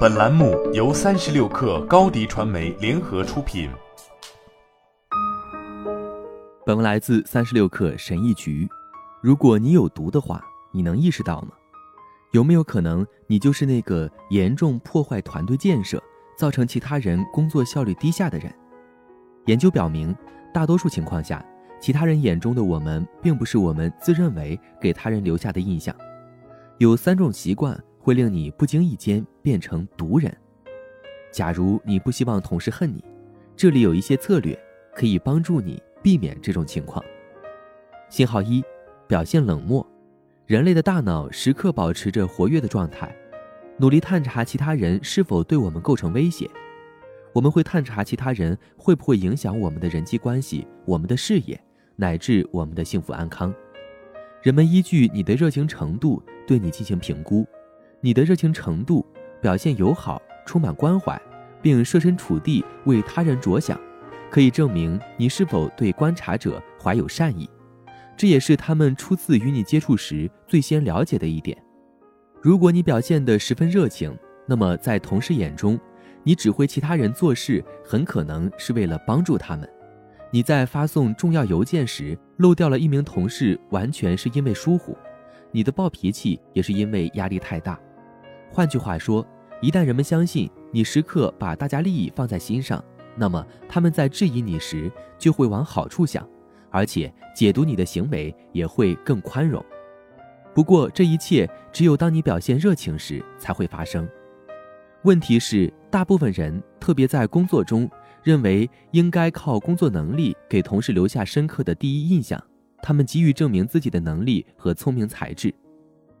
本栏目由三十六氪高低传媒联合出品。本文来自三十六氪神医局。如果你有毒的话，你能意识到吗？有没有可能你就是那个严重破坏团队建设、造成其他人工作效率低下的人？研究表明，大多数情况下，其他人眼中的我们，并不是我们自认为给他人留下的印象。有三种习惯会令你不经意间变成毒人。假如你不希望同事恨你，这里有一些策略可以帮助你避免这种情况。信号一：表现冷漠。人类的大脑时刻保持着活跃的状态，努力探查其他人是否对我们构成威胁。我们会探查其他人会不会影响我们的人际关系、我们的事业，乃至我们的幸福安康。人们依据你的热情程度对你进行评估，你的热情程度、表现友好、充满关怀，并设身处地为他人着想，可以证明你是否对观察者怀有善意。这也是他们初次与你接触时最先了解的一点。如果你表现得十分热情，那么在同事眼中，你指挥其他人做事很可能是为了帮助他们。你在发送重要邮件时漏掉了一名同事，完全是因为疏忽；你的暴脾气也是因为压力太大。换句话说，一旦人们相信你时刻把大家利益放在心上，那么他们在质疑你时就会往好处想，而且解读你的行为也会更宽容。不过，这一切只有当你表现热情时才会发生。问题是，大部分人，特别在工作中。认为应该靠工作能力给同事留下深刻的第一印象，他们急于证明自己的能力和聪明才智，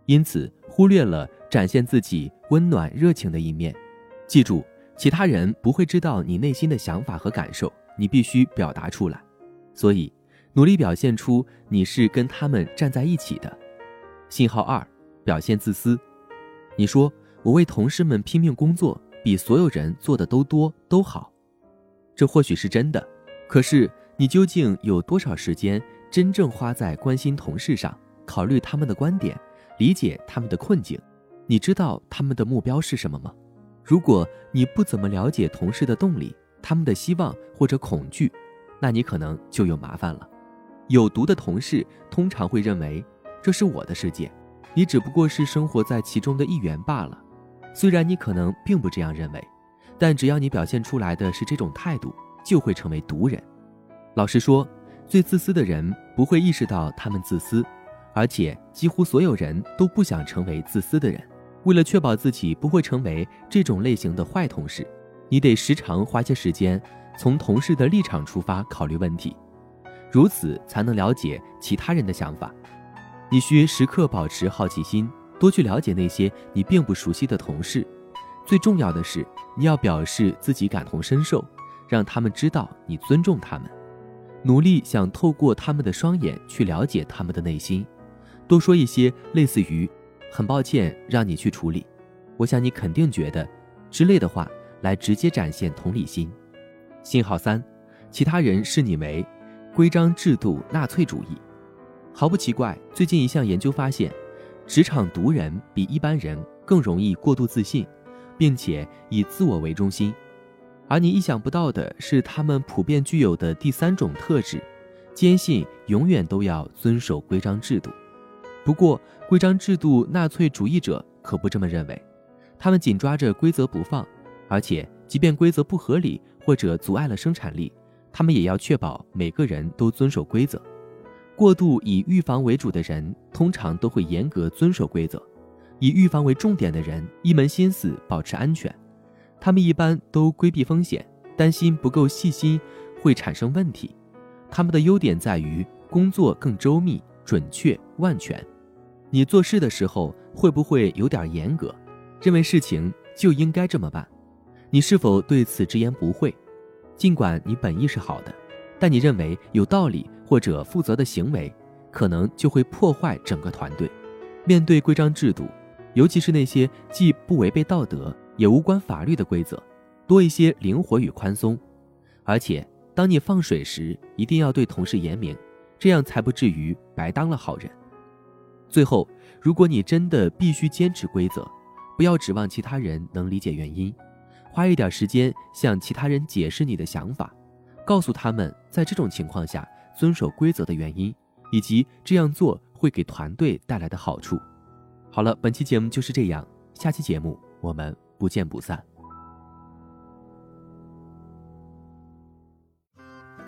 因此忽略了展现自己温暖热情的一面。记住，其他人不会知道你内心的想法和感受，你必须表达出来。所以，努力表现出你是跟他们站在一起的。信号二：表现自私。你说我为同事们拼命工作，比所有人做的都多都好。这或许是真的，可是你究竟有多少时间真正花在关心同事上，考虑他们的观点，理解他们的困境？你知道他们的目标是什么吗？如果你不怎么了解同事的动力、他们的希望或者恐惧，那你可能就有麻烦了。有毒的同事通常会认为这是我的世界，你只不过是生活在其中的一员罢了。虽然你可能并不这样认为。但只要你表现出来的是这种态度，就会成为毒人。老实说，最自私的人不会意识到他们自私，而且几乎所有人都不想成为自私的人。为了确保自己不会成为这种类型的坏同事，你得时常花些时间从同事的立场出发考虑问题，如此才能了解其他人的想法。你需时刻保持好奇心，多去了解那些你并不熟悉的同事。最重要的是，你要表示自己感同身受，让他们知道你尊重他们，努力想透过他们的双眼去了解他们的内心，多说一些类似于“很抱歉让你去处理，我想你肯定觉得”之类的话，来直接展现同理心。信号三，其他人视你为规章制度纳粹主义。毫不奇怪，最近一项研究发现，职场毒人比一般人更容易过度自信。并且以自我为中心，而你意想不到的是，他们普遍具有的第三种特质，坚信永远都要遵守规章制度。不过，规章制度纳粹主义者可不这么认为，他们紧抓着规则不放，而且即便规则不合理或者阻碍了生产力，他们也要确保每个人都遵守规则。过度以预防为主的人，通常都会严格遵守规则。以预防为重点的人，一门心思保持安全。他们一般都规避风险，担心不够细心会产生问题。他们的优点在于工作更周密、准确、万全。你做事的时候会不会有点严格？认为事情就应该这么办？你是否对此直言不讳？尽管你本意是好的，但你认为有道理或者负责的行为，可能就会破坏整个团队。面对规章制度。尤其是那些既不违背道德也无关法律的规则，多一些灵活与宽松。而且，当你放水时，一定要对同事严明，这样才不至于白当了好人。最后，如果你真的必须坚持规则，不要指望其他人能理解原因，花一点时间向其他人解释你的想法，告诉他们在这种情况下遵守规则的原因，以及这样做会给团队带来的好处。好了，本期节目就是这样，下期节目我们不见不散。